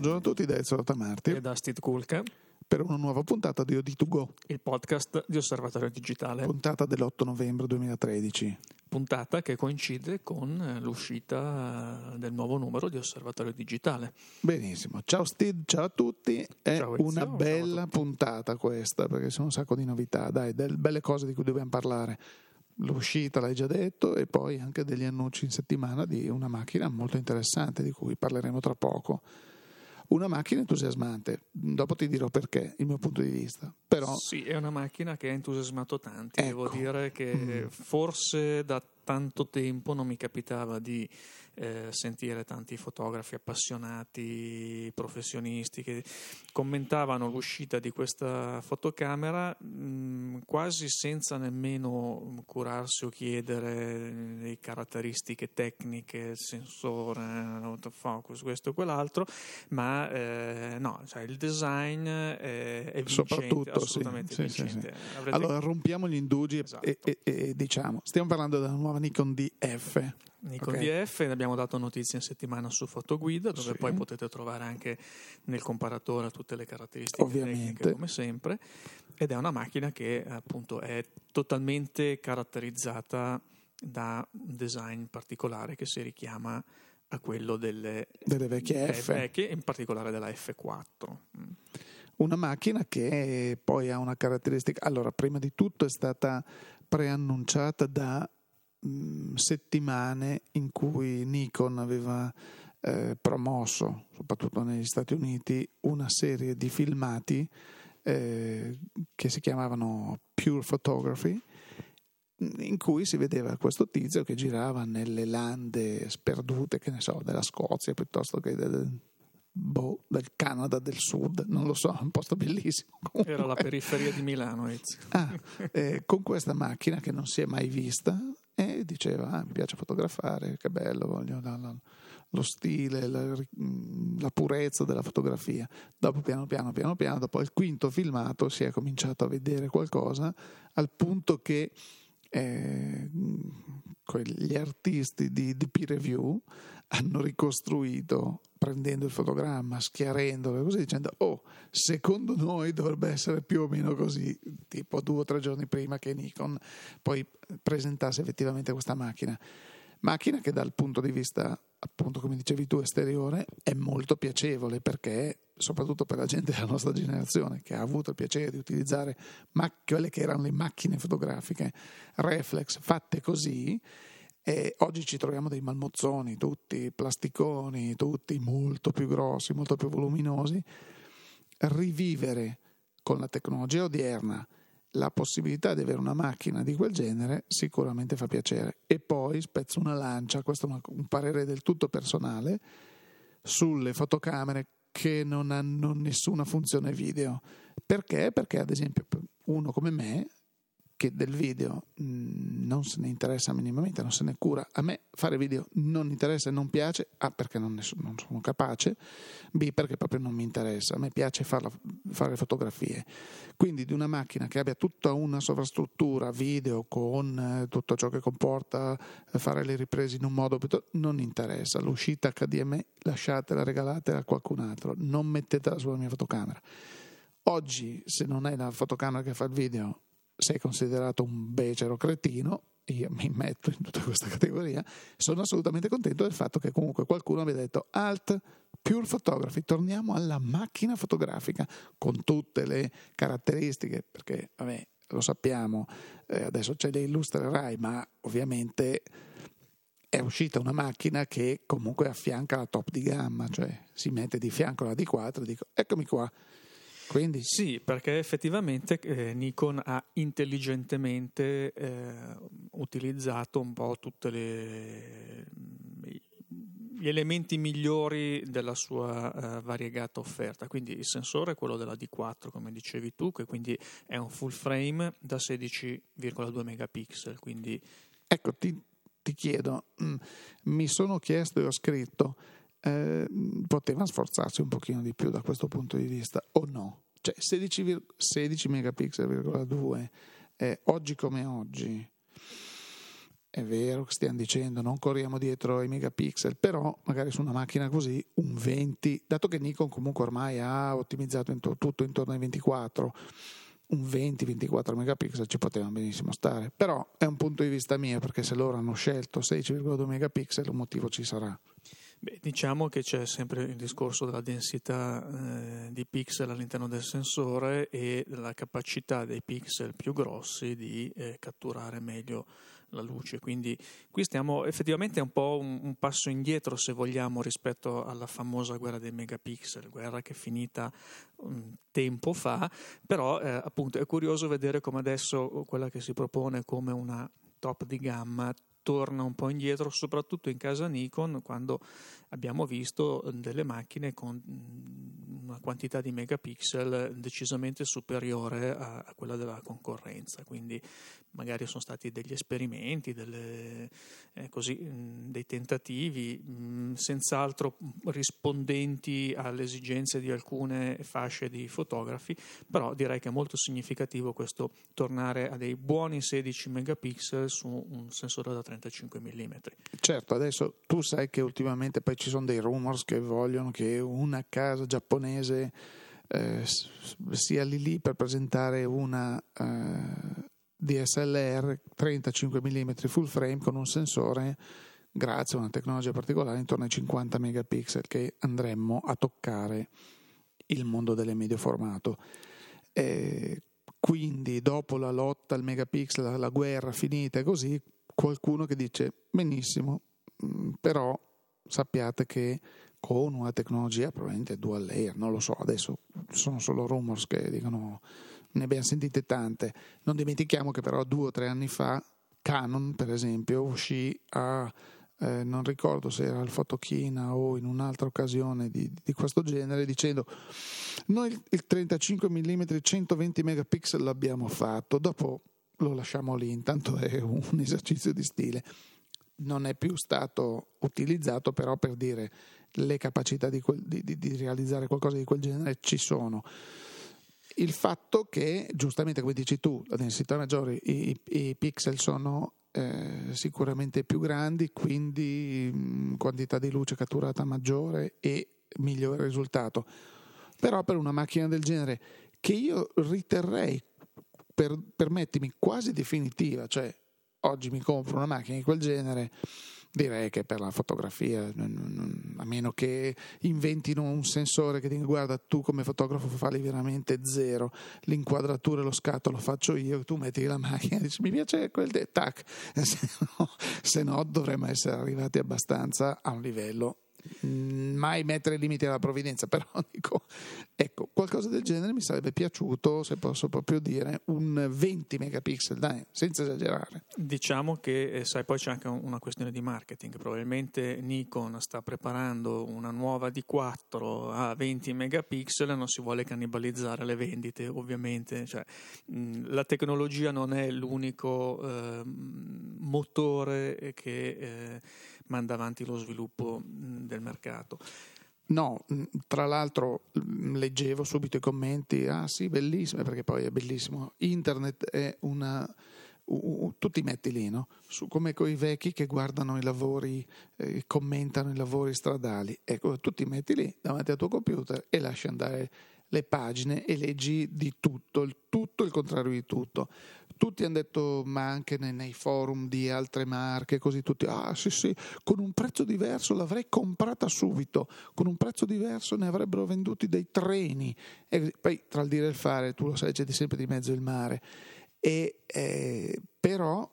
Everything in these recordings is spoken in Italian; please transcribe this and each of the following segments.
Buongiorno a tutti da Ezio Rotamarti e da Steve Kulka per una nuova puntata di OD2Go, il podcast di Osservatorio Digitale. Puntata dell'8 novembre 2013. Puntata che coincide con l'uscita del nuovo numero di Osservatorio Digitale. Benissimo, ciao Steve, ciao a tutti. È ciao Ezio, una bella puntata questa perché sono un sacco di novità, dai, delle belle cose di cui dobbiamo parlare l'uscita l'hai già detto e poi anche degli annunci in settimana di una macchina molto interessante di cui parleremo tra poco. Una macchina entusiasmante, dopo ti dirò perché, il mio punto di vista. Però... Sì, è una macchina che ha entusiasmato tanti, ecco. devo dire che mm. forse da tanto tempo non mi capitava di eh, sentire tanti fotografi appassionati, professionisti che commentavano l'uscita di questa fotocamera mh, mm, quasi senza nemmeno curarsi o chiedere le caratteristiche tecniche, sensore, l'autofocus, questo e quell'altro, ma eh, no, cioè il design è, è vincente, assolutamente sì, vincente. Sì, sì, Avrete... Allora rompiamo gli indugi esatto. e, e, e, diciamo, stiamo parlando della nuova Nikon DF Nikon okay. DF, ne abbiamo dato notizie in settimana su Fotoguida, dove sì. poi potete trovare anche nel comparatore tutte le caratteristiche Ovviamente. tecniche, come sempre. Ed è una macchina che appunto è totalmente caratterizzata da un design particolare che si richiama a quello delle, delle vecchie F. Vecchie, in particolare della F4. Mm. Una macchina che poi ha una caratteristica. Allora, prima di tutto è stata preannunciata da mh, settimane in cui Nikon aveva eh, promosso, soprattutto negli Stati Uniti, una serie di filmati eh, che si chiamavano Pure Photography, in cui si vedeva questo tizio che girava nelle lande sperdute, che ne so, della Scozia piuttosto che del, boh, del Canada del Sud, non lo so, un posto bellissimo. Comunque. Era la periferia di Milano. Ah, eh, con questa macchina che non si è mai vista, e diceva ah, mi piace fotografare, che bello, voglio la, la, lo stile, la, la, purezza della fotografia. Dopo piano piano piano piano, dopo il quinto filmato si è cominciato a vedere qualcosa al punto che eh, gli artisti di, di peer review hanno ricostruito prendendo il fotogramma, schiarendolo così dicendo oh, secondo noi dovrebbe essere più o meno così, tipo due o tre giorni prima che Nikon poi presentasse effettivamente questa macchina. Macchina che dal punto di vista, appunto come dicevi tu, esteriore, è molto piacevole perché, soprattutto per la gente della nostra generazione che ha avuto il piacere di utilizzare quelle che erano le macchine fotografiche reflex fatte così, e oggi ci troviamo dei malmozzoni, tutti plasticoni, tutti molto più grossi, molto più voluminosi. Rivivere con la tecnologia odierna la possibilità di avere una macchina di quel genere sicuramente fa piacere. E poi spezzo una lancia, questo è un parere del tutto personale, sulle fotocamere che non hanno nessuna funzione video. Perché? Perché ad esempio uno come me che del video mm, non se ne interessa minimamente, non se ne cura. A me fare video non interessa e non piace, A perché non, so, non sono capace, B perché proprio non mi interessa, a me piace farla, fare fotografie. Quindi di una macchina che abbia tutta una sovrastruttura video con eh, tutto ciò che comporta eh, fare le riprese in un modo non interessa. L'uscita HDMI lasciatela, regalatela a qualcun altro, non mettetela sulla mia fotocamera. Oggi, se non è la fotocamera che fa il video, sei considerato un becero cretino, io mi metto in tutta questa categoria, sono assolutamente contento del fatto che comunque qualcuno abbia detto alt, pure photography, torniamo alla macchina fotografica con tutte le caratteristiche, perché vabbè, lo sappiamo, eh, adesso ce le illustrerai, ma ovviamente è uscita una macchina che comunque affianca la top di gamma, cioè si mette di fianco la D4 e dico eccomi qua, quindi? Sì, perché effettivamente eh, Nikon ha intelligentemente eh, utilizzato un po' tutti gli elementi migliori della sua uh, variegata offerta. Quindi il sensore è quello della D4, come dicevi tu, che quindi è un full frame da 16,2 megapixel. Quindi... Ecco, ti, ti chiedo, mh, mm, mi sono chiesto e ho scritto eh, poteva sforzarsi un pochino di più da questo punto di vista o no? Cioè 16, 16 megapixel, eh, oggi come oggi, è vero che stiamo dicendo non corriamo dietro ai megapixel, però magari su una macchina così un 20, dato che Nikon comunque ormai ha ottimizzato intor- tutto intorno ai 24, un 20-24 megapixel ci potevano benissimo stare, però è un punto di vista mio perché se loro hanno scelto 16,2 megapixel un motivo ci sarà. Beh, diciamo che c'è sempre il discorso della densità eh, di pixel all'interno del sensore e della capacità dei pixel più grossi di eh, catturare meglio la luce. Quindi qui stiamo effettivamente un po' un, un, passo indietro, se vogliamo, rispetto alla famosa guerra dei megapixel, guerra che è finita un tempo fa, però eh, appunto è curioso vedere come adesso quella che si propone come una top di gamma torna un po' indietro, soprattutto in casa Nikon, quando abbiamo visto delle macchine con una quantità di megapixel decisamente superiore a, a quella della concorrenza. Quindi magari sono stati degli esperimenti, delle, eh, così, dei tentativi, mh, senz'altro rispondenti alle esigenze di alcune fasce di fotografi, però direi che è molto significativo questo tornare a dei buoni 16 megapixel su un sensore da 35 mm. Certo, adesso tu sai che ultimamente poi ci sono dei rumors che vogliono che una casa giapponese eh, sia lì lì per presentare una eh, DSLR 35 mm full frame con un sensore grazie a una tecnologia particolare intorno ai 50 megapixel che andremmo a toccare il mondo del medio formato. E quindi dopo la lotta al megapixel, la guerra finita e così, qualcuno che dice benissimo, mm, però sappiate che con una tecnologia probabilmente dual layer, non lo so, adesso sono solo rumors che dicono ne abbiamo sentite tante. Non dimentichiamo che però due o tre anni fa Canon, per esempio, uscì a eh, non ricordo se era al Fotochina o in un'altra occasione di, di questo genere, dicendo noi il 35 mm 120 megapixel l'abbiamo fatto, dopo lo lasciamo lì, intanto è un esercizio di stile. Non è più stato utilizzato però per dire le capacità di, quel, di, di realizzare qualcosa di quel genere ci sono il fatto che, giustamente come dici tu, la densità maggiore, i, i pixel sono eh, sicuramente più grandi, quindi mh, quantità di luce catturata maggiore e migliore risultato. Però per una macchina del genere, che io riterrei, per, permettimi, quasi definitiva, cioè oggi mi compro una macchina di quel genere Direi che per la fotografia, a meno che inventino un sensore che dica guarda tu come fotografo fai veramente zero, l'inquadratura e lo scatto lo faccio io, tu metti la macchina e dici mi piace quel de- tac, se no, se no dovremmo essere arrivati abbastanza a un livello mai mettere limiti alla provvidenza, però dico, ecco, qualcosa del genere mi sarebbe piaciuto, se posso proprio dire, un 20 megapixel, dai, senza esagerare. Diciamo che, eh, sai, poi c'è anche una questione di marketing, probabilmente Nikon sta preparando una nuova D4 a 20 megapixel e non si vuole cannibalizzare le vendite, ovviamente, cioè, mm, la tecnologia non è l'unico eh, motore che... Eh, manda avanti lo sviluppo del mercato. No, tra l'altro leggevo subito i commenti, ah sì, bellissimo, perché poi è bellissimo. Internet è una... Uh, tu ti metti lì, no? Su, come quei vecchi che guardano i lavori, eh, commentano i lavori stradali. Ecco, tu ti metti lì davanti al tuo computer e lasci andare le pagine e leggi di tutto, il tutto il contrario di tutto. Tutti hanno detto, ma anche nei, nei, forum di altre marche, così tutti, ah sì sì, con un prezzo diverso l'avrei comprata subito, con un prezzo diverso ne avrebbero venduti dei treni. E poi tra il dire e il fare, tu lo sai, c'è sempre di mezzo il mare. E, eh, però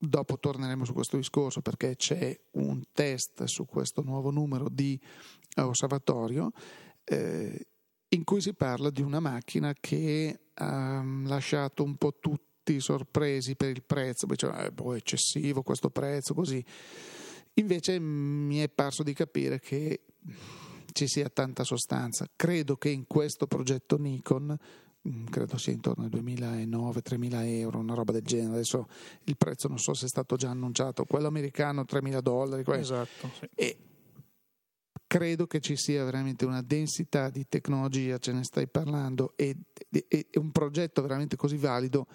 dopo torneremo su questo discorso perché c'è un test su questo nuovo numero di osservatorio. Eh, in cui si parla di una macchina che ha lasciato un po' tutti sorpresi per il prezzo, diceva eh, boh, è eccessivo questo prezzo, così. Invece mi è parso di capire che ci sia tanta sostanza. Credo che in questo progetto Nikon, mm, credo sia intorno ai 2009-3000 euro, una roba del genere. Adesso il prezzo non so se è stato già annunciato, quello americano 3000 dollari. Esatto. Sì. E credo che ci sia veramente una densità di tecnologia, ce ne stai parlando, e, e, e un progetto veramente così valido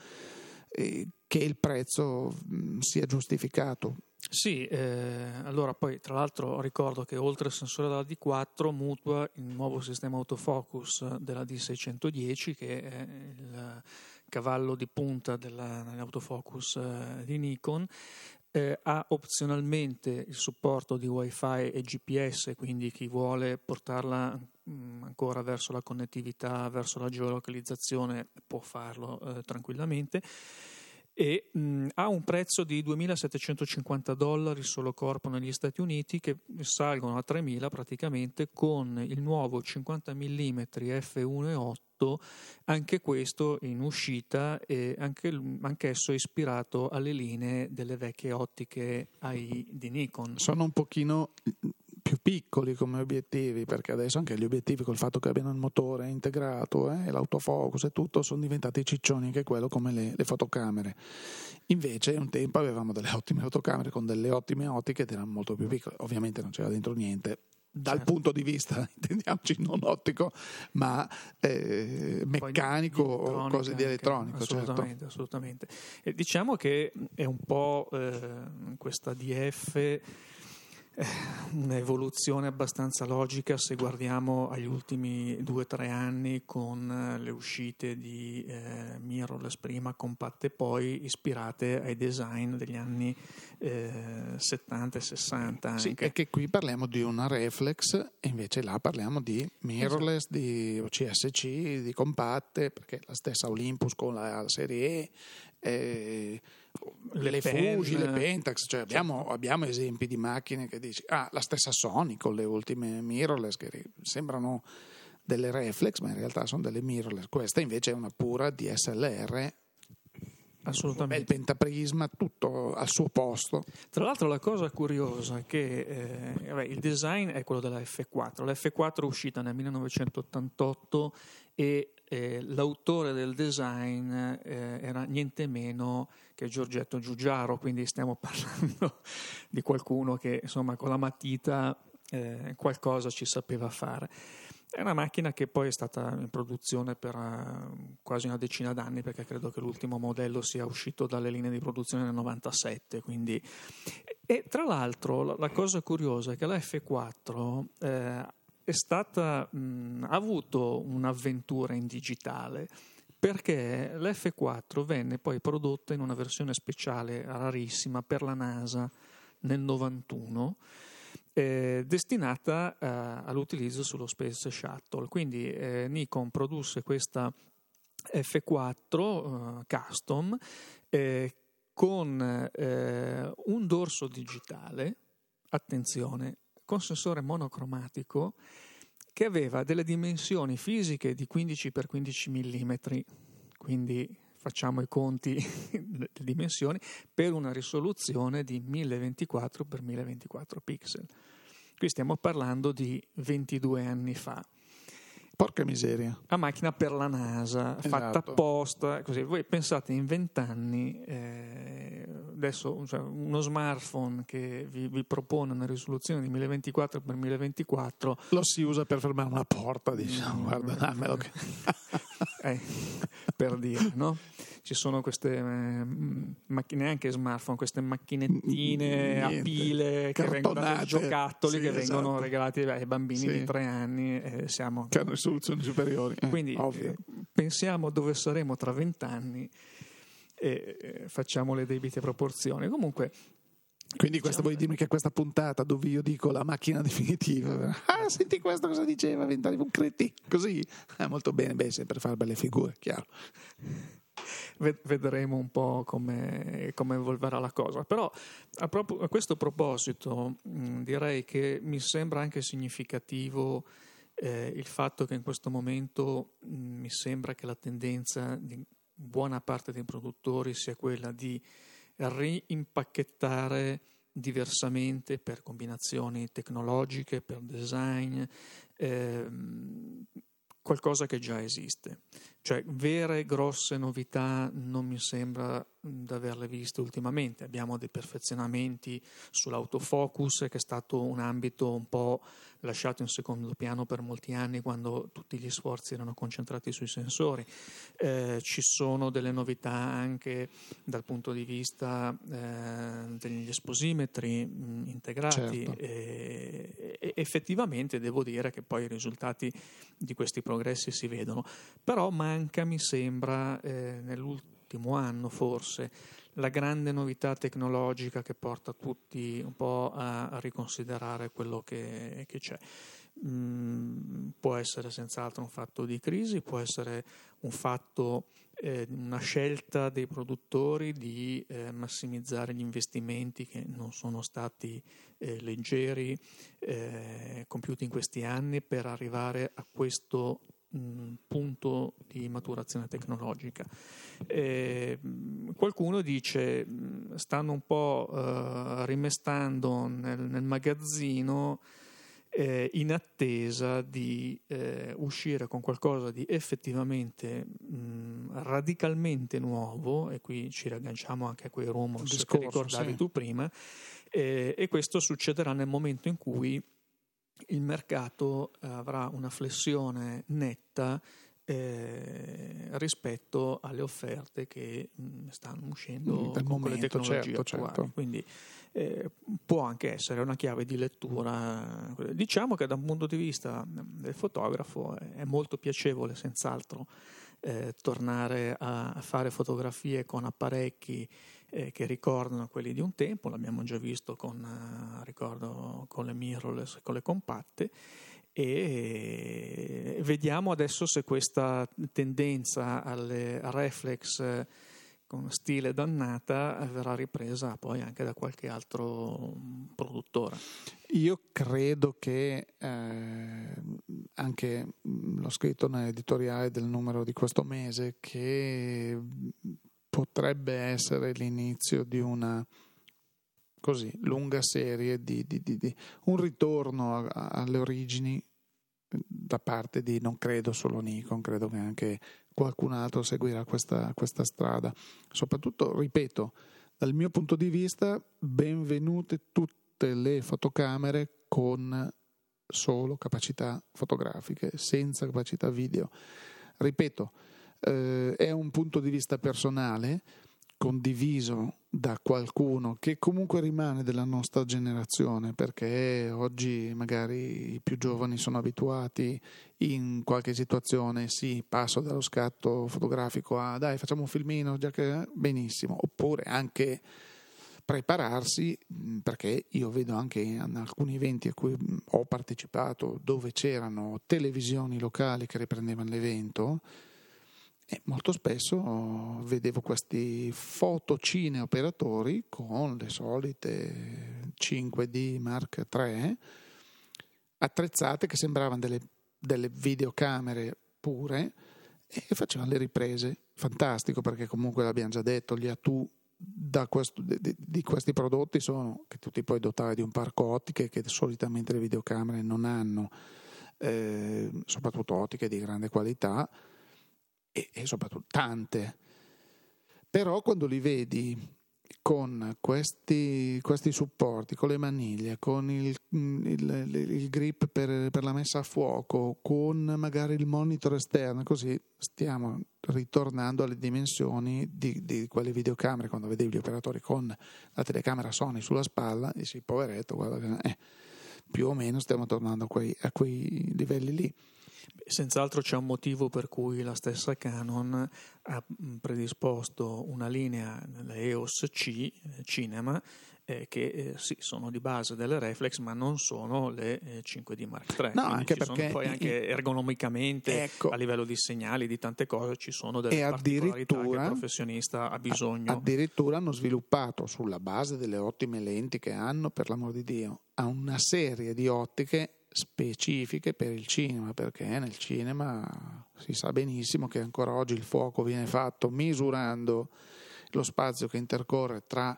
eh, che il prezzo sia giustificato. Sì, eh, allora poi tra l'altro ricordo che oltre al sensore della D4 mutua il nuovo sistema autofocus della D610 che è il cavallo di punta dell'autofocus eh, di Nikon eh, ha opzionalmente il supporto di wifi e GPS, quindi chi vuole portarla mh, mm, ancora verso la connettività, verso la geolocalizzazione può farlo eh, tranquillamente. E mh, ha un prezzo di 2.750 dollari solo corpo negli Stati Uniti che salgono a 3.000 praticamente con il nuovo 50 mm f1.8 anche questo in uscita e anche, anch'esso ispirato alle linee delle vecchie ottiche AI di Nikon. Sono un pochino più piccoli come obiettivi, perché adesso anche gli obiettivi col fatto che abbiano il motore integrato eh, l'autofocus e tutto sono diventati ciccioni anche quello come le, le, fotocamere. Invece un tempo avevamo delle ottime fotocamere con delle ottime ottiche ed erano molto più piccole, ovviamente non c'era dentro niente. Dal certo. punto di vista, intendiamoci, non ottico, ma eh, meccanico o cose di elettronico. Assolutamente, certo. assolutamente. E diciamo che è un po' eh, questa DF un'evoluzione abbastanza logica se guardiamo agli ultimi due o tre anni con eh, le uscite di eh, mirrorless prima, compatte poi, ispirate ai design degli anni eh, 70 e 60. Anche. Sì, che qui parliamo di una reflex e invece là parliamo di mirrorless, esatto. di CSC, di compatte, perché la stessa Olympus con la serie E eh, le, le Fuji, le Pentax, cioè abbiamo, abbiamo, esempi di macchine che dici, ah, la stessa Sony con le ultime mirrorless che sembrano delle reflex, ma in realtà sono delle mirrorless. Questa invece è una pura DSLR. Assolutamente. Il pentaprisma, tutto al suo posto. Tra l'altro, la cosa curiosa è che eh, vabbè, il design è quello della F4. La F4 è uscita nel 1988 e eh, l'autore del design eh, era niente meno che Giorgetto Giugiaro, quindi stiamo parlando di qualcuno che insomma con la matita eh, qualcosa ci sapeva fare. È una macchina che poi è stata in produzione per uh, quasi una decina d'anni, perché credo che l'ultimo modello sia uscito dalle linee di produzione nel 97. Quindi... E tra l'altro la, cosa curiosa è che la F4 eh, stata, mh, ha avuto un'avventura in digitale perché l'F4 venne poi prodotta in una versione speciale rarissima per la NASA nel 91 eh, destinata eh, all'utilizzo sullo Space Shuttle. Quindi eh, Nikon produsse questa F4 eh, custom eh, con eh, un dorso digitale, attenzione, con sensore monocromatico che aveva delle dimensioni fisiche di 15 x 15 mm, quindi facciamo i conti delle dimensioni, per una risoluzione di 1024 x 1024 pixel. Qui stiamo parlando di 22 anni fa. Porca miseria. A macchina per la NASA, esatto. fatta apposta. Così. Voi pensate in vent'anni, eh, adesso cioè, uno smartphone che vi, vi, propone una risoluzione di 1024 x 1024 lo si usa per fermare una porta, diciamo, guarda, dammelo. Che... eh, per dire, no? Ci sono queste eh, macchine, anche smartphone, queste macchinettine Niente. a pile che vengono dai giocattoli sì, che esatto. vengono regalati ai bambini sì. di tre anni. Eh, siamo... Che hanno risoluzioni superiori. Eh, Quindi eh, pensiamo dove saremo tra vent'anni e eh, facciamo le debite proporzioni. Comunque quindi questo vuoi dirmi che questa puntata dove io dico la macchina definitiva, ah senti questo cosa diceva, vent'anni, un cretino, così, eh, molto bene, beh, sempre fare belle figure, chiaro. Vedremo un po' come, come evolverà la cosa. Però a, proprio, a questo proposito mh, direi che mi sembra anche significativo eh, il fatto che in questo momento mh, mi sembra che la tendenza di buona parte dei produttori sia quella di reimpacchettare diversamente per combinazioni tecnologiche, per design, ehm, qualcosa che già esiste. Cioè vere grosse novità non mi sembra di averle viste ultimamente. Abbiamo dei perfezionamenti sull'autofocus, che è stato un ambito un po' lasciato in secondo piano per molti anni quando tutti gli sforzi erano concentrati sui sensori. Eh, ci sono delle novità anche dal punto di vista eh, degli esposimetri mh, integrati certo. e, e effettivamente devo dire che poi i risultati di questi progressi si vedono, però manca, mi sembra, eh, nell'ultimo anno forse, la grande novità tecnologica che porta tutti un po' a, a riconsiderare quello che, che c'è. Mm, può essere senz'altro un fatto di crisi, può essere un fatto, eh, una scelta dei produttori di eh, massimizzare gli investimenti che non sono stati eh, leggeri eh, compiuti in questi anni per arrivare a questo punto di maturazione tecnologica. Eh, qualcuno dice stanno un po' eh, rimestando nel, nel magazzino eh, in attesa di eh, uscire con qualcosa di effettivamente mh, radicalmente nuovo, e qui ci ragganciamo anche a quei rumors discorso, che ricordavi sì. tu prima, eh, e questo succederà nel momento in cui il mercato avrà una flessione netta eh, rispetto alle offerte che mh, stanno uscendo Dal con le tecnologie certo, attuali. Certo. Quindi eh, può anche essere una chiave di lettura. Diciamo che da un punto di vista del fotografo è molto piacevole, senz'altro, eh, tornare a, fare fotografie con apparecchi eh, che ricordano quelli di un tempo, l'abbiamo già visto con, uh, ricordo, con le mirrorless, con le compatte e vediamo adesso se questa tendenza alle reflex eh, con stile dannata verrà ripresa poi anche da qualche altro produttore. Io credo che eh, anche l'ho scritto nell'editoriale del numero di questo mese che potrebbe essere l'inizio di una così lunga serie di, di, di, di un ritorno a, a, alle origini da parte di non credo solo Nikon, credo che anche qualcun altro seguirà questa, questa strada. Soprattutto, ripeto, dal mio punto di vista, benvenute tutte le fotocamere con solo capacità fotografiche, senza capacità video. Ripeto, eh, è un punto di vista personale condiviso da qualcuno che comunque rimane della nostra generazione perché oggi magari i più giovani sono abituati in qualche situazione sì passo dallo scatto fotografico a dai facciamo un filmino già che benissimo. Oppure anche prepararsi perché io vedo anche in alcuni eventi a cui ho partecipato dove c'erano televisioni locali che riprendevano l'evento e molto spesso vedevo questi fotocine operatori con le solite 5D Mark III attrezzate che sembravano delle, delle videocamere pure e facevano le riprese. Fantastico perché comunque l'abbiamo già detto, gli ATU questo, di, di, questi prodotti sono che tu ti puoi dotare di un parco ottiche che solitamente le videocamere non hanno, eh, soprattutto ottiche di grande qualità e, e soprattutto tante. Però quando li vedi con questi, questi, supporti, con le maniglie, con il, il, il grip per, per, la messa a fuoco, con magari il monitor esterno, così stiamo ritornando alle dimensioni di, di quelle videocamere. Quando vedevi gli operatori con la telecamera Sony sulla spalla, dici poveretto, guarda eh, più o meno stiamo tornando a quei, a quei livelli lì. Senz'altro c'è un motivo per cui la stessa Canon ha predisposto una linea, la EOS C, eh, Cinema, eh, che eh, sì, sono di base delle reflex, ma non sono le eh, 5D Mark III. No, anche perché poi anche ergonomicamente ecco, a livello di segnali, di tante cose, ci sono delle particolarità che il professionista ha bisogno. Addirittura hanno sviluppato sulla base delle ottime lenti che hanno, per l'amor di Dio, una serie di ottiche specifiche per il cinema, perché nel cinema si sa benissimo che ancora oggi il fuoco viene fatto misurando lo spazio che intercorre tra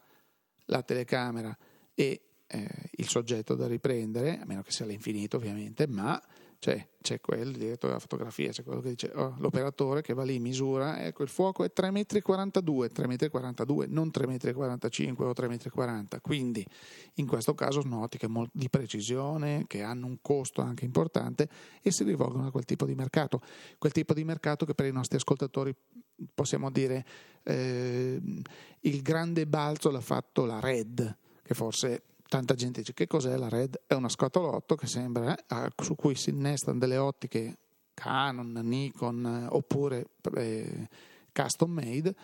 la telecamera e eh, il soggetto da riprendere, a meno che sia all'infinito ovviamente, ma Cioè, c'è quello, il direttore della fotografia, c'è quello che dice, oh, l'operatore che va lì, misura, ecco, il fuoco è 3,42 m, 3,42 m, non 3,45 m o 3,40 m. Quindi, in questo caso, sono ottiche di precisione, che hanno un costo anche importante e si rivolgono a quel tipo di mercato. Quel tipo di mercato che per i nostri ascoltatori possiamo dire eh, il grande balzo l'ha fatto la Red, che forse tanta gente dice che cos'è la Red? È una scatolotto che sembra, eh, su cui si innestano delle ottiche Canon, Nikon eh, oppure eh, custom made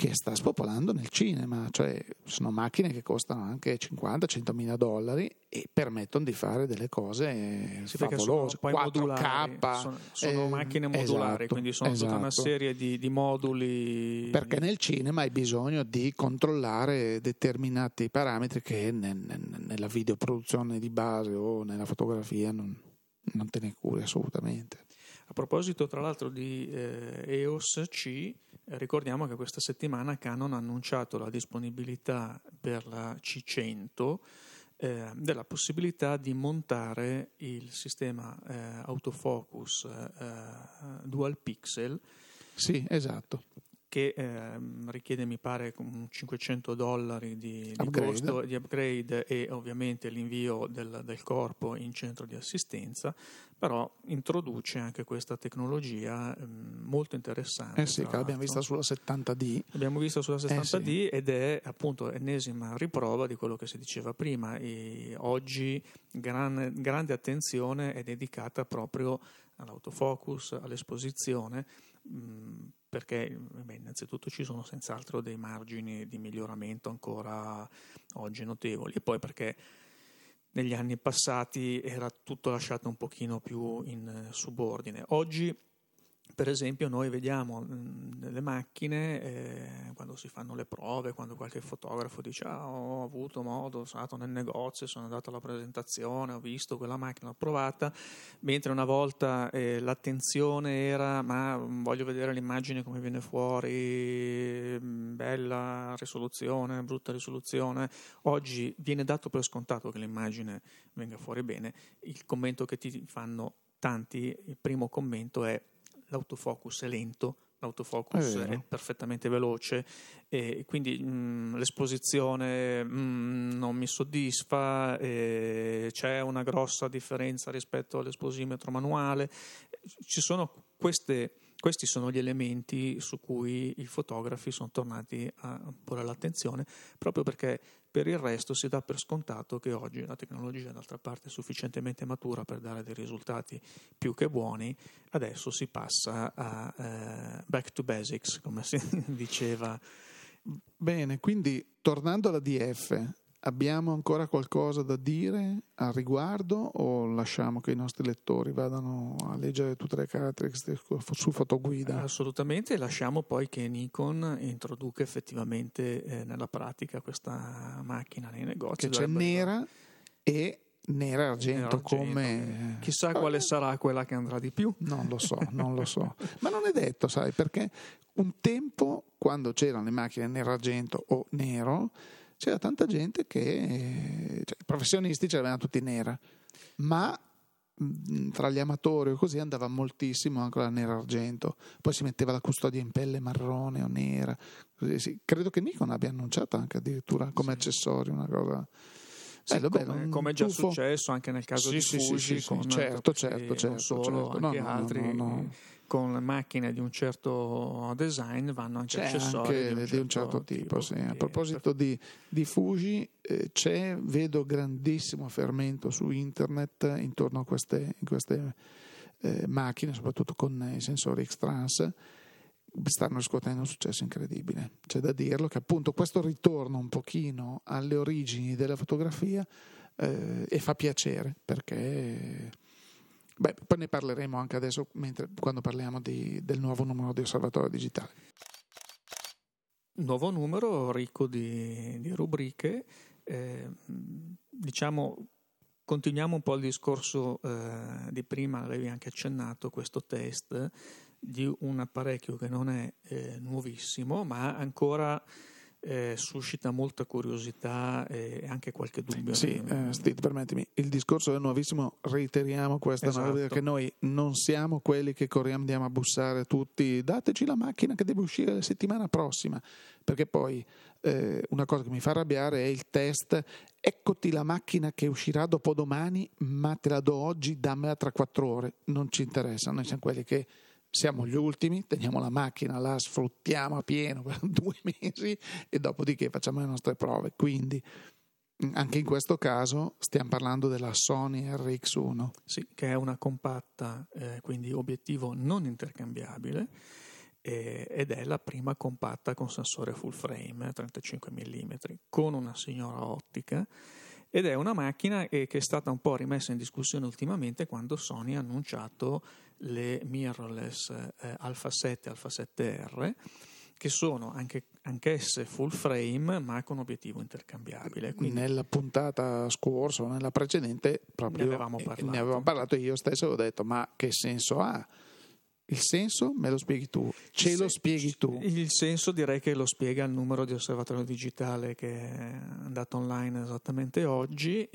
che sta spopolando nel cinema, cioè sono macchine che costano anche 50-100 mila dollari e permettono di fare delle cose sì, favolose, sono 4K. Sono, sono eh, macchine modulari, esatto, quindi sono esatto. tutta una esatto. serie di, di, moduli. Perché nel cinema hai bisogno di controllare determinati parametri che ne, ne, nella videoproduzione di base o nella fotografia non, non te ne curi assolutamente. A proposito, tra l'altro, di eh, EOS C, ricordiamo che questa settimana Canon ha annunciato la disponibilità per la C100 eh, della possibilità di montare il sistema eh, autofocus eh, dual pixel. Sì, esatto che eh, richiede mi pare 500 dollari di, di costo di upgrade e ovviamente l'invio del, del, corpo in centro di assistenza, però introduce anche questa tecnologia eh, molto interessante. Eh sì, che l'abbiamo vista sulla 70D. L'abbiamo vista sulla 70D eh sì. ed è appunto ennesima riprova di quello che si diceva prima. E oggi gran, grande attenzione è dedicata proprio all'autofocus, all'esposizione. Mh, perché beh, innanzitutto ci sono senz'altro dei margini di miglioramento ancora oggi notevoli e poi perché negli anni passati era tutto lasciato un pochino più in subordine. Oggi per esempio noi vediamo nelle macchine, eh, quando si fanno le prove, quando qualche fotografo dice ah, ho avuto modo, sono andato nel negozio, sono andato alla presentazione, ho visto quella macchina, l'ho provata, mentre una volta eh, l'attenzione era ma voglio vedere l'immagine come viene fuori, bella risoluzione, brutta risoluzione, oggi viene dato per scontato che l'immagine venga fuori bene, il commento che ti fanno tanti, il primo commento è l'autofocus è lento, l'autofocus è, è perfettamente veloce e quindi mh, mm, l'esposizione mh, mm, non mi soddisfa, c'è una grossa differenza rispetto all'esposimetro manuale. Ci sono queste questi sono gli elementi su cui i fotografi sono tornati a porre l'attenzione, proprio perché per il resto si dà per scontato che oggi la tecnologia d'altra parte è sufficientemente matura per dare dei risultati più che buoni, adesso si passa a uh, back to basics, come si diceva. Bene, quindi tornando alla DF, Abbiamo ancora qualcosa da dire al riguardo o lasciamo che i nostri lettori vadano a leggere tutte le caratteristiche su fotoguida? Assolutamente, lasciamo poi che Nikon introduca effettivamente eh, nella pratica questa macchina nei negozi. Che c'è nera e nera argento, argento come... Chissà quale sarà quella che andrà di più. Non lo so, non lo so. Ma non è detto, sai, perché un tempo, quando c'erano le macchine nero argento o nero, c'era tanta gente che, cioè, i professionisti ce l'avevano tutti nera, ma mm, tra gli amatori o così andava moltissimo anche la nera argento, poi si metteva la custodia in pelle marrone o nera. Sì. Credo che Nikon abbia annunciato anche addirittura come sì. accessorio una cosa. Sì, bello, come, bello, come è già tuffo. successo anche nel caso sì, di Fuji, con certo, certo, certo, solo, certo. anche no, altri. No, no, con macchine di un certo design vanno anche c'è accessori anche di, un, di un certo, tipo, tipo sì. a proposito di, di Fuji eh, c'è vedo grandissimo fermento su internet intorno a queste, queste eh, macchine soprattutto con i sensori X-Trans stanno riscuotendo un successo incredibile c'è da dirlo che appunto questo ritorno un pochino alle origini della fotografia eh, e fa piacere perché Beh, poi ne parleremo anche adesso mentre, quando parliamo di, del nuovo numero di Osservatorio Digitale. Nuovo numero ricco di, di rubriche, eh, diciamo continuiamo un po' il discorso eh, di prima, l'avevi anche accennato, questo test di un apparecchio che non è eh, nuovissimo, ma ancora eh, suscita molta curiosità e anche qualche dubbio. Sì, eh, Steve, permettimi, il discorso del nuovissimo, reiteriamo questa esatto. che noi non siamo quelli che corriamo, andiamo a bussare tutti, dateci la macchina che deve uscire la settimana prossima, perché poi eh, una cosa che mi fa arrabbiare è il test, eccoti la macchina che uscirà dopodomani, ma te la do oggi, dammela tra quattro ore, non ci interessa, noi siamo quelli che siamo gli ultimi, teniamo la macchina, la sfruttiamo a pieno per due mesi e dopodiché facciamo le nostre prove. Quindi anche in questo caso stiamo parlando della Sony RX1. Sì, che è una compatta, eh, quindi obiettivo non intercambiabile eh, ed è la prima compatta con sensore full frame 35 mm con una signora ottica ed è una macchina che è stata un po' rimessa in discussione ultimamente quando Sony ha annunciato le mirrorless eh, Alpha 7 e Alpha 7R che sono anche, anch'esse full frame ma con obiettivo intercambiabile. Quindi nella puntata scorsa o nella precedente proprio ne avevamo parlato. Ne avevamo parlato io stesso ho detto ma che senso ha? Il senso me lo spieghi tu, ce lo spieghi tu. Il senso direi che lo spiega il numero di osservatorio digitale che è andato online esattamente oggi,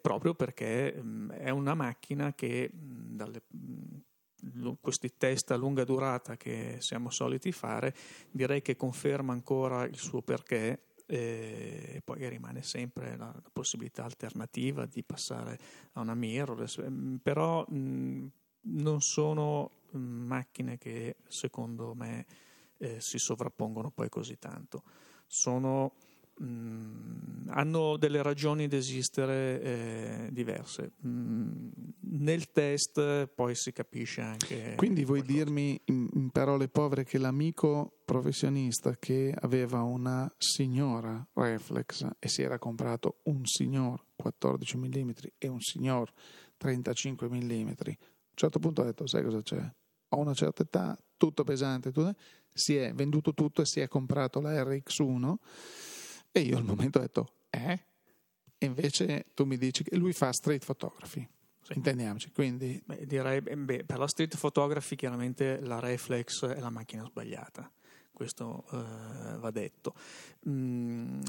proprio perché è una macchina che dalle questi test a lunga durata che siamo soliti fare, direi che conferma ancora il suo perché e poi rimane sempre la, possibilità alternativa di passare a una mirrorless, però mh, non sono macchine che secondo me eh, si sovrappongono poi così tanto. Sono, mh, hanno delle ragioni di esistere eh, diverse. Mh, nel test poi si capisce anche. Quindi vuoi qualcosa. dirmi in, in parole povere che l'amico professionista che aveva una signora reflex e si era comprato un signor 14 mm e un signor 35 mm un certo punto ho detto, sai cosa c'è? Ho una certa età, tutto pesante, tutto, si è venduto tutto e si è comprato la RX1 e io al momento ho detto, eh? E invece tu mi dici che lui fa street photography. Sì. Intendiamoci, quindi... Beh, direi, beh, per la street photography chiaramente la reflex è la macchina sbagliata, questo eh, va detto. Mm,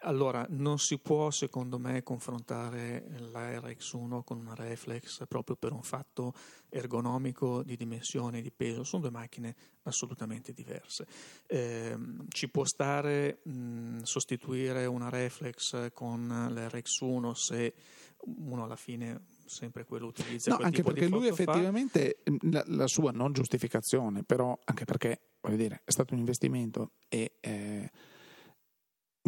allora, non si può secondo me confrontare la RX1 con una Reflex proprio per un fatto ergonomico di dimensione e di peso, sono due macchine assolutamente diverse. Eh, ci può stare mh, sostituire una Reflex con l'RX1 se uno alla fine sempre quello utilizza. No, anche perché lui effettivamente la, la, sua non giustificazione, però anche perché voglio dire, è stato un investimento e eh,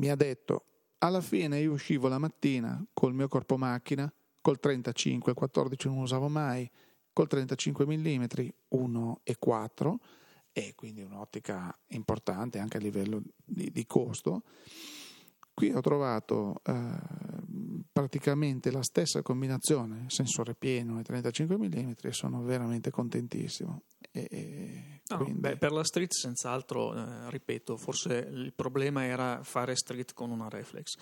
mi ha detto alla fine io uscivo la mattina col mio corpo macchina col 35, 14 non usavo mai, col 35 mm 1,4 e quindi un'ottica importante anche a livello di, di costo. Qui ho trovato eh, praticamente la stessa combinazione, sensore pieno e 35 mm e sono veramente contentissimo. E, e no, quindi... beh, per la street senz'altro, eh, ripeto, forse il problema era fare street con una reflex.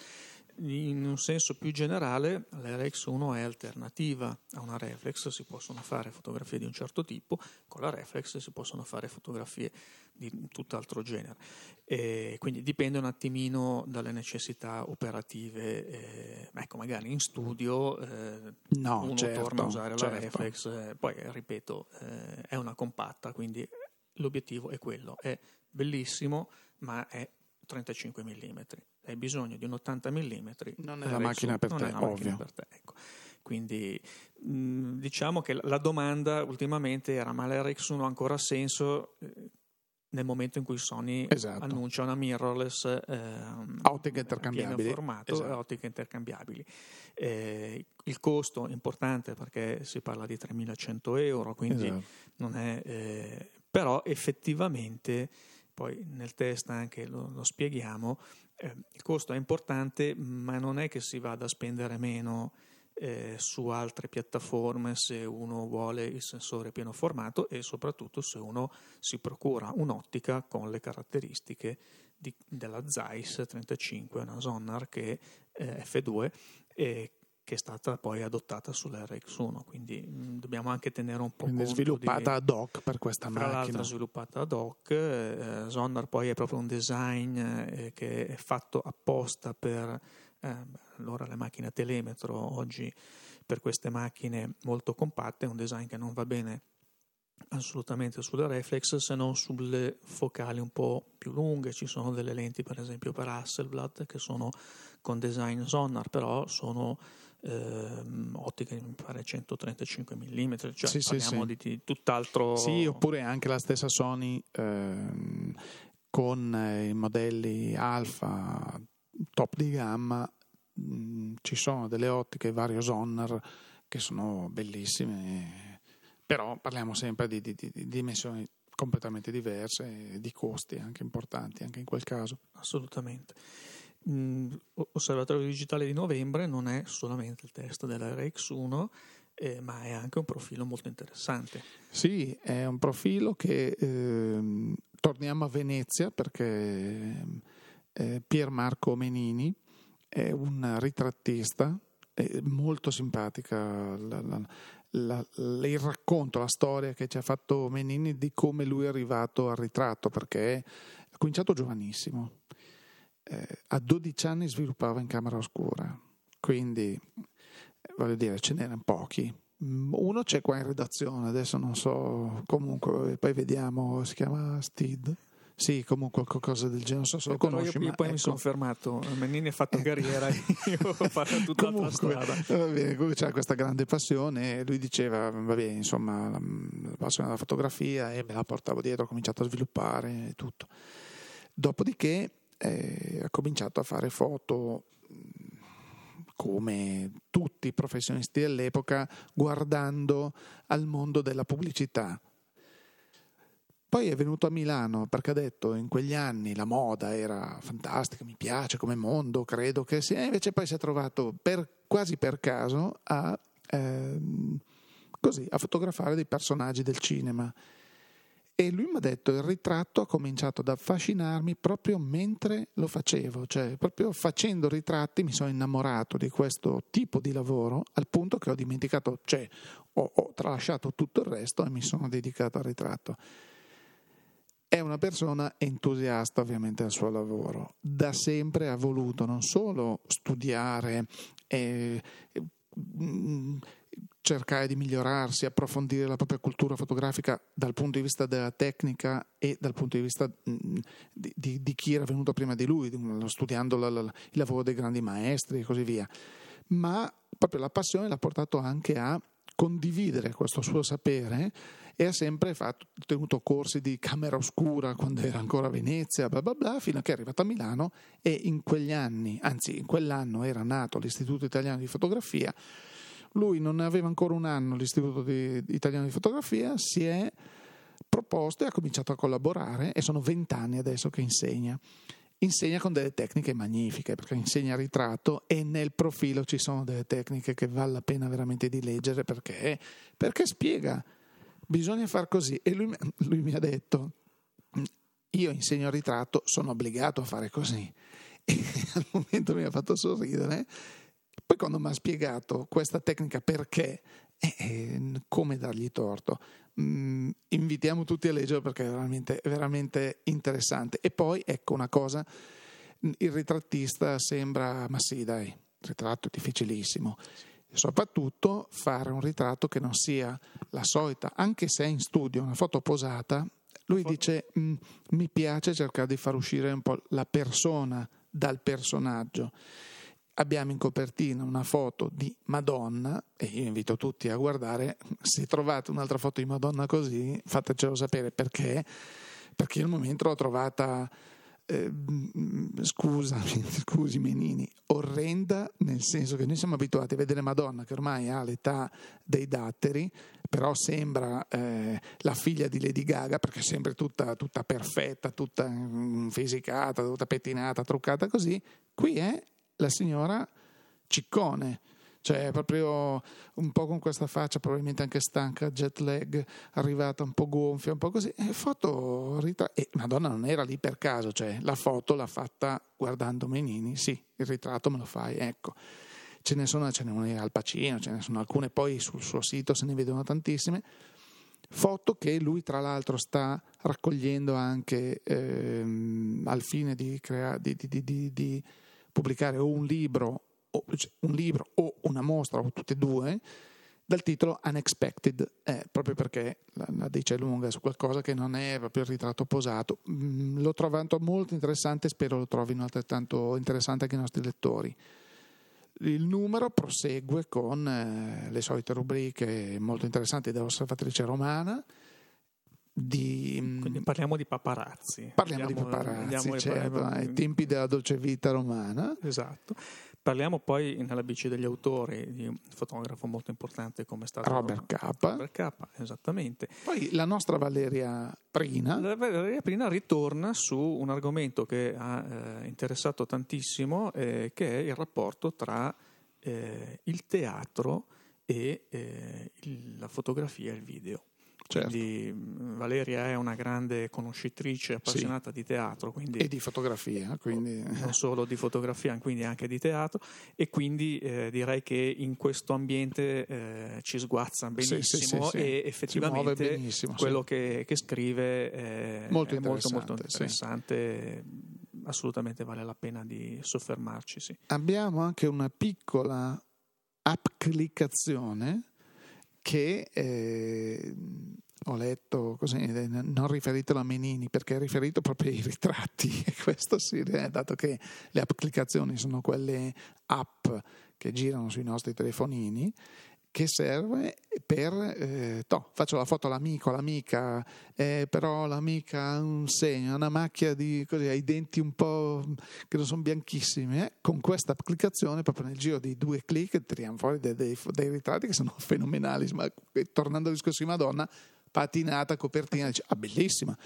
In un senso più generale, l'RX1 è alternativa a una reflex, si possono fare fotografie di un certo tipo, con la reflex si possono fare fotografie di tutt'altro genere. E quindi dipende un attimino dalle necessità operative. Eh, ecco, magari in studio eh, no, uno certo, torna a usare certo. la reflex, eh, poi ripeto, eh, è una compatta, quindi l'obiettivo è quello, è bellissimo, ma è 35 mm. Hai bisogno di un 80 mm. Non è la macchina per te, ovvio. Per te, ecco. Quindi mh, diciamo che la domanda ultimamente era ma l'RX1 ha ancora senso? Eh, nel momento in cui Sony esatto. annuncia una mirrorless eh, ottiche intercambiabili, formato, esatto. ottiche intercambiabili. Eh, il costo è importante perché si parla di 3.100 euro, quindi esatto. non è, eh, però effettivamente poi nel test anche lo, lo spieghiamo, eh, il costo è importante, ma non è che si vada a spendere meno eh, su altre piattaforme se uno vuole il sensore pieno formato e soprattutto se uno si procura un'ottica con le caratteristiche di, della Zeiss 35, una Sonar che è F2 e che è stata poi adottata sull'RX1, quindi mh, mm, dobbiamo anche tenere un po' quindi conto sviluppata di, ad hoc per questa tra macchina. l'altro sviluppata ad hoc, eh, Sonar poi è proprio un design eh, che è fatto apposta per eh, allora le macchine a telemetro oggi per queste macchine molto compatte, è un design che non va bene assolutamente sulle reflex se non sulle focali un po' più lunghe ci sono delle lenti per esempio per Hasselblad che sono con design sonar però sono ehm, ottiche mi pare 135 mm cioè sì, parliamo sì, sì. di tutt'altro sì oppure anche la stessa Sony ehm, con i modelli alfa top di gamma mh, mm, ci sono delle ottiche vario sonar che sono bellissime però parliamo sempre di, di, di, di dimensioni completamente diverse e di costi anche importanti anche in quel caso. Assolutamente. Mm, Osservatorio digitale di novembre non è solamente il test della RX1, eh, ma è anche un profilo molto interessante. Sì, è un profilo che eh, torniamo a Venezia perché eh, Pier Marco Menini è un ritrattista molto simpatica la, la, la, il racconto, la storia che ci ha fatto Menini di come lui è arrivato al ritratto, perché ha cominciato giovanissimo. Eh, a 12 anni sviluppava in camera oscura, quindi eh, voglio dire, ce n'erano pochi. Uno c'è qua in redazione, adesso non so, comunque poi vediamo, si chiama Steed sì, comunque qualcosa del genere, non so se lo Però conosci. Io, io poi ecco. mi sono fermato, Mennini ha fatto ecco. carriera, io ho fatto tutta comunque, la strada. Va bene, c'era questa grande passione lui diceva, va bene, insomma, la, la passione della fotografia e me la portavo dietro, ho cominciato a sviluppare e tutto. Dopodiché eh, ha cominciato a fare foto come tutti i professionisti dell'epoca, guardando al mondo della pubblicità poi è venuto a Milano perché ha detto in quegli anni la moda era fantastica, mi piace come mondo, credo che sia, invece poi si è trovato per, quasi per caso a, ehm, così, a fotografare dei personaggi del cinema. E lui mi ha detto il ritratto ha cominciato ad affascinarmi proprio mentre lo facevo, cioè proprio facendo ritratti mi sono innamorato di questo tipo di lavoro al punto che ho dimenticato, cioè ho, ho tralasciato tutto il resto e mi sono dedicato al ritratto. È una persona entusiasta ovviamente del suo lavoro, da sempre ha voluto non solo studiare e mm, cercare di migliorarsi, approfondire la propria cultura fotografica dal punto di vista della tecnica e dal punto di vista mm, di, di, di chi era venuto prima di lui, studiando la, la, il lavoro dei grandi maestri e così via, ma proprio la passione l'ha portato anche a condividere questo suo sapere e ha sempre fatto, tenuto corsi di camera oscura quando era ancora a Venezia, bla bla bla, fino a che è arrivato a Milano e in quegli anni, anzi in quell'anno era nato l'Istituto Italiano di Fotografia, lui non aveva ancora un anno l'Istituto di, Italiano di Fotografia, si è proposto e ha cominciato a collaborare e sono vent'anni adesso che insegna. Insegna con delle tecniche magnifiche perché insegna ritratto e nel profilo ci sono delle tecniche che vale la pena veramente di leggere perché, perché spiega. Bisogna far così. E lui, lui mi ha detto io insegno ritratto sono obbligato a fare così. E al momento mi ha fatto sorridere poi quando mi ha spiegato questa tecnica perché e eh, come dargli torto mm, invitiamo tutti a leggere perché è veramente, veramente interessante. E poi, ecco una cosa, il ritrattista sembra, ma sì dai, il ritratto è difficilissimo. Soprattutto fare un ritratto che non sia la solita, anche se è in studio, una foto posata, lui dice mm, mi piace cercare di far uscire un po' la persona dal personaggio abbiamo in copertina una foto di Madonna e io invito tutti a guardare, se trovate un'altra foto di Madonna così fatecelo sapere perché, perché al momento l'ho trovata, eh, scusami, scusi Menini, orrenda nel senso che noi siamo abituati a vedere Madonna che ormai ha l'età dei datteri, però sembra eh, la figlia di Lady Gaga perché è sempre tutta, tutta perfetta, tutta mm, fisicata, tutta pettinata, truccata così, qui è la signora Ciccone, cioè proprio un po' con questa faccia, probabilmente anche stanca, jet lag, arrivata un po' gonfia, un po' così, e foto ritratto, e Madonna non era lì per caso, cioè la foto l'ha fatta guardando Menini, sì, il ritratto me lo fai, ecco. ce ne sono, ce ne sono al Pacino, ce ne sono alcune, poi sul suo sito se ne vedono tantissime. Foto che lui tra l'altro sta raccogliendo anche ehm, al fine di, crea- di, di, di, pubblicare o un libro, o, cioè un libro o una mostra o tutte e due dal titolo Unexpected, eh, proprio perché la, la, dice lunga su qualcosa che non è proprio il ritratto posato. Mm, l'ho trovato molto interessante, spero lo trovino altrettanto interessante anche i nostri lettori. Il numero prosegue con eh, le solite rubriche molto interessanti dell'osservatrice romana. Di, mm, Quindi parliamo di paparazzi. Parliamo andiamo, di paparazzi, certo, ai tempi della dolce vita romana. Esatto. Parliamo poi nella bici degli autori di un fotografo molto importante come è stato Robert K. Robert K, esattamente. Poi la nostra Valeria Prina. La Valeria Prina ritorna su un argomento che ha eh, interessato tantissimo, eh, che è il rapporto tra eh, il teatro e eh, la fotografia e il video. Certo. Quindi Valeria è una grande conoscitrice, appassionata sì. di teatro. Quindi, e di fotografia. Quindi... Non solo di fotografia, quindi anche di teatro. E quindi eh, direi che in questo ambiente eh, ci sguazza benissimo sì, sì, e effettivamente benissimo, quello che, che, scrive è molto è molto, molto interessante. Assolutamente vale la pena di soffermarci. Abbiamo anche una piccola applicazione che eh, ho letto così, non riferitelo a Menini perché è riferito proprio ai ritratti, questo sì, eh, dato che le applicazioni sono quelle app che girano sui nostri telefonini che serve per, eh, toh, faccio la foto all'amico, all'amica, eh, però l'amica ha un segno, una macchia di, così, ha i denti un po' che non sono bianchissimi, eh? con questa applicazione proprio nel giro di due clic tiriamo fuori dei, dei, dei ritratti che sono fenomenali, ma tornando al discorso di Madonna, patinata, copertina, dici, ah bellissima,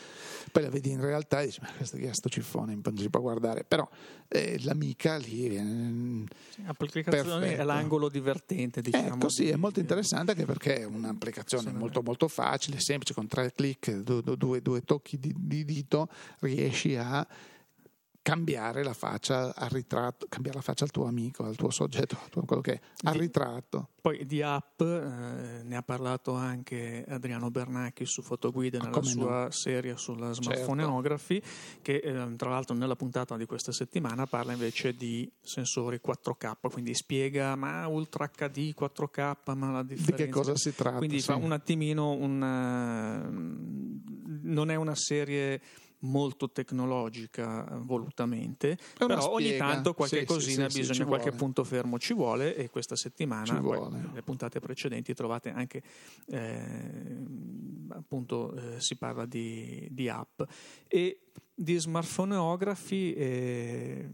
poi la vedi in realtà e dici, ma questo che è sto cifone, non si può guardare, però eh, l'amica lì viene sì, l'applicazione è l'angolo divertente, diciamo. Ecco, sì, è molto interessante anche perché è un'applicazione sì, molto, molto facile, semplice, con tre clic, due, due, due tocchi di, di dito riesci a cambiare la faccia al ritratto, cambiare la faccia al tuo amico, al tuo soggetto, quello che è, al di, ritratto. Poi di app eh, ne ha parlato anche Adriano Bernacchi su Fotoguide ah, nella sua no? serie sulla smartphoneography, certo. che eh, tra l'altro nella puntata di questa settimana parla invece di sensori 4K, quindi spiega ma Ultra HD 4K, ma la differenza... Di che cosa si tratta? Quindi sì. fa un attimino una... non è una serie molto tecnologica eh, volutamente, però spiega. ogni tanto qualche sì, cosina sì, bisogna, qualche vuole. punto fermo ci vuole e questa settimana, le puntate precedenti trovate anche, eh, appunto eh, si parla di, di, app e di smartphoneography. Eh,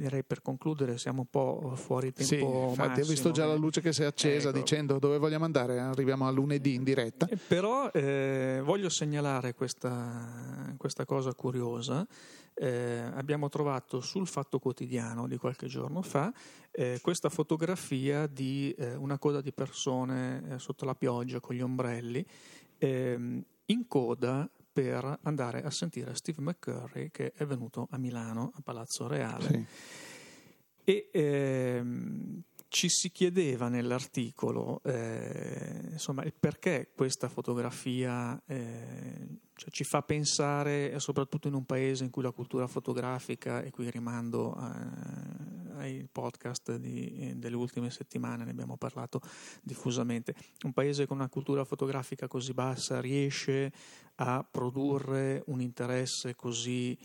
direi per concludere siamo un po' fuori tempo. Sì, infatti massimo, ho visto già la luce che si è accesa ecco. dicendo dove vogliamo andare, arriviamo a lunedì in diretta. Eh, però eh, voglio segnalare questa, questa cosa curiosa. Eh, abbiamo trovato sul Fatto Quotidiano di qualche giorno fa eh, questa fotografia di eh, una coda di persone sotto la pioggia con gli ombrelli ehm, in coda per andare a sentire Steve McCurry che è venuto a Milano, a Palazzo Reale. Sì. E ehm, ci si chiedeva nell'articolo eh, insomma, il perché questa fotografia eh, cioè, ci fa pensare, soprattutto in un paese in cui la cultura fotografica, e qui rimando eh, ai podcast di, delle ultime settimane, ne abbiamo parlato diffusamente, un paese con una cultura fotografica così bassa riesce a produrre un interesse così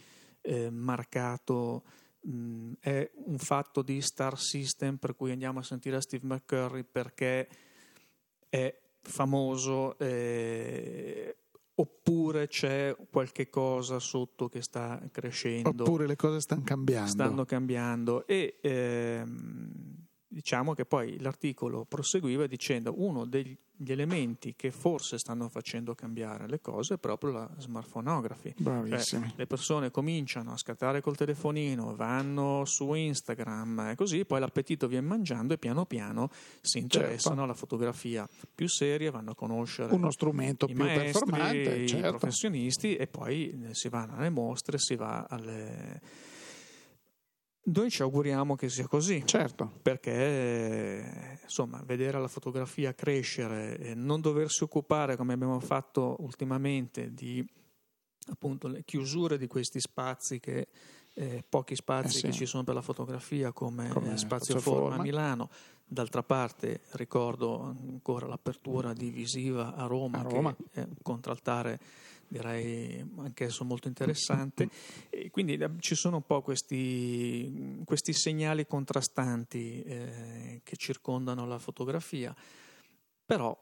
eh, marcato mh, è un fatto di star system per cui andiamo a sentire Steve McCurry perché è famoso eh, oppure c'è qualche cosa sotto che sta crescendo? Oppure le cose stanno cambiando. Stanno cambiando. E ehm, diciamo che poi l'articolo proseguiva dicendo uno degli elementi che forse stanno facendo cambiare le cose è proprio la smartphoneography. Cioè, le persone cominciano a scattare col telefonino, vanno su Instagram e così, poi l'appetito viene mangiando e piano piano si interessano certo. alla fotografia più seria, vanno a conoscere uno strumento più maestri, performante, certo. i professionisti e poi si vanno alle mostre, si va alle Noi ci auguriamo che sia così. Certo. Perché insomma, vedere la fotografia crescere e non doversi occupare, come abbiamo fatto ultimamente, di appunto le chiusure di questi spazi che eh, pochi spazi eh sì. che ci sono per la fotografia come, come Spazio Forma a Milano. D'altra parte ricordo ancora l'apertura di Visiva a Roma, a Roma. che è un contraltare direi anch'esso molto interessante. E quindi eh, ci sono un po' questi, questi segnali contrastanti eh, che circondano la fotografia, però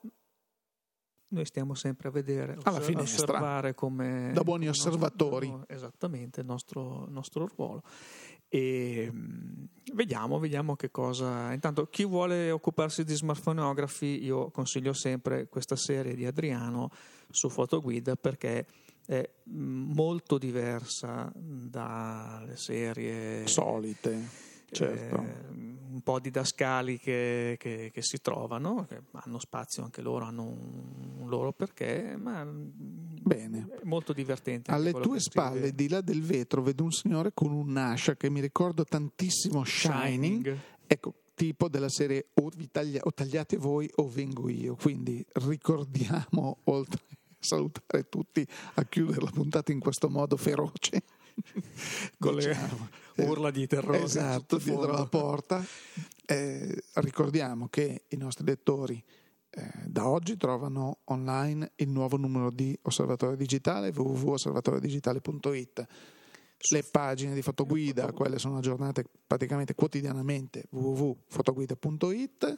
noi stiamo sempre a vedere, alla fine osservare come... Da buoni osservatori. Nostro, esattamente, il nostro, nostro ruolo. E mm, vediamo, vediamo che cosa. Intanto, chi vuole occuparsi di smartphoneography, io consiglio sempre questa serie di Adriano su Fotoguida perché è mm, molto diversa dalle serie solite certo. eh, un po' didascali che, che, che, si trovano, che hanno spazio anche loro, hanno un, un loro perché, ma Bene. è molto divertente. Alle tue spalle, di là del vetro, vedo un signore con un'ascia che mi ricordo tantissimo Shining. Shining. Ecco, tipo della serie o, taglia, o tagliate voi o vengo io. Quindi ricordiamo, oltre a salutare tutti, a chiudere la puntata in questo modo feroce con le diciamo, urla di terrore esatto, dietro la porta. Eh, ricordiamo che i nostri lettori eh, da oggi trovano online il nuovo numero di Osservatorio Digitale www.osservatoriodigitale.it le pagine di fotoguida, quelle sono aggiornate praticamente quotidianamente www.fotoguida.it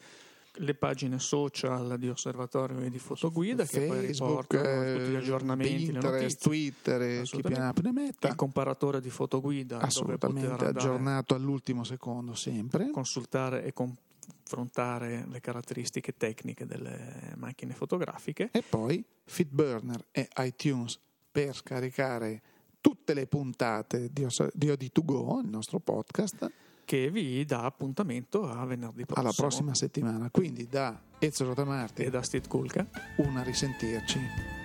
le pagine social di Osservatorio e di Fotoguida che poi riportano tutti gli aggiornamenti, Pinterest, notizie. Twitter, chi più ne metta. Il comparatore di Fotoguida assolutamente aggiornato all'ultimo secondo sempre. Consultare e confrontare le caratteristiche tecniche delle macchine fotografiche. E poi Fitburner e iTunes per scaricare tutte le puntate di OD2Go, il nostro podcast che vi dà appuntamento a venerdì prossimo. Alla prossima settimana. Quindi da Ezio Rotamarti e da Steve Kulka. Una risentirci.